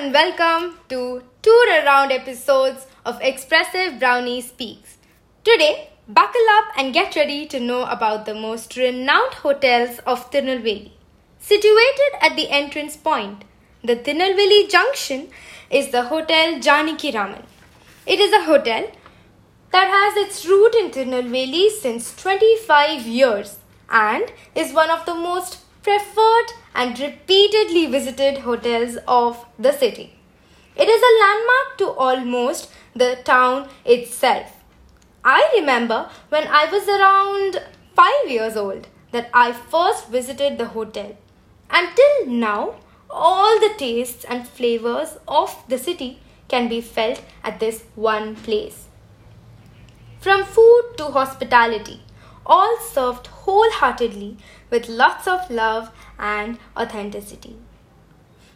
and welcome to tour around episodes of Expressive Brownie Speaks. Today, buckle up and get ready to know about the most renowned hotels of Tirunelveli. Situated at the entrance point, the Tirunelveli Junction is the Hotel Janaki Raman. It is a hotel that has its root in Tirunelveli since 25 years and is one of the most preferred and repeatedly visited hotels of the city. It is a landmark to almost the town itself. I remember when I was around 5 years old that I first visited the hotel. Until now, all the tastes and flavors of the city can be felt at this one place. From food to hospitality, all served wholeheartedly with lots of love and authenticity.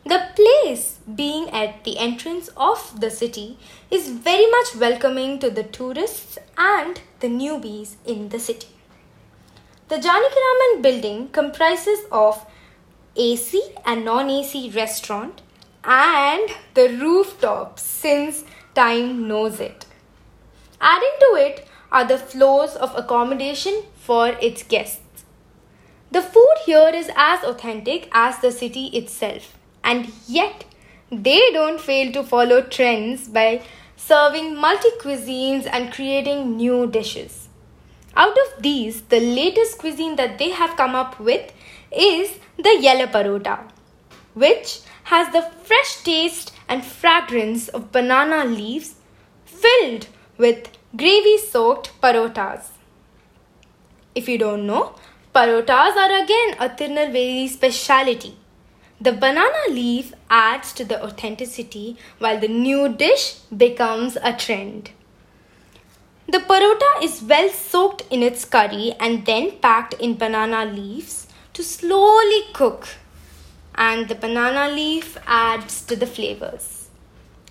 The place, being at the entrance of the city, is very much welcoming to the tourists and the newbies in the city. The Janakiraman building comprises of AC and non-AC restaurant and the rooftop since time knows it. Adding to it are the floors of accommodation for its guests. The food here is as authentic as the city itself, and yet they don't fail to follow trends by serving multi cuisines and creating new dishes. Out of these, the latest cuisine that they have come up with is the yellow parota, which has the fresh taste and fragrance of banana leaves filled with gravy soaked parotas. If you don't know, Parotas are again a Tirunelveli speciality. The banana leaf adds to the authenticity while the new dish becomes a trend. The parota is well soaked in its curry and then packed in banana leaves to slowly cook, and the banana leaf adds to the flavors.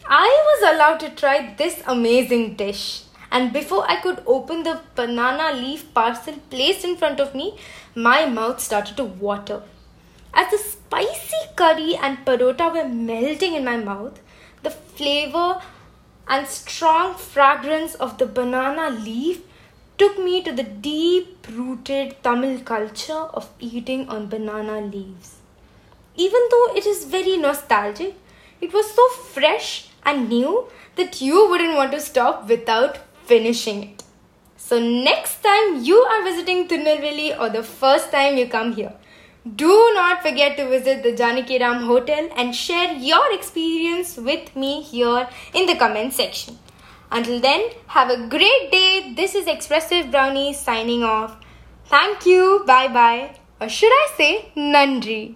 I was allowed to try this amazing dish and before I could open the banana leaf parcel placed in front of me, my mouth started to water. As the spicy curry and parota were melting in my mouth, the flavor and strong fragrance of the banana leaf took me to the deep rooted Tamil culture of eating on banana leaves. Even though it is very nostalgic, it was so fresh and new that you wouldn't want to stop without finishing it. So, next time you are visiting Tirunelveli or the first time you come here, do not forget to visit the Janaki Hotel and share your experience with me here in the comment section. Until then, have a great day. This is Expressive Brownie signing off. Thank you. Bye bye. Or should I say, Nandri?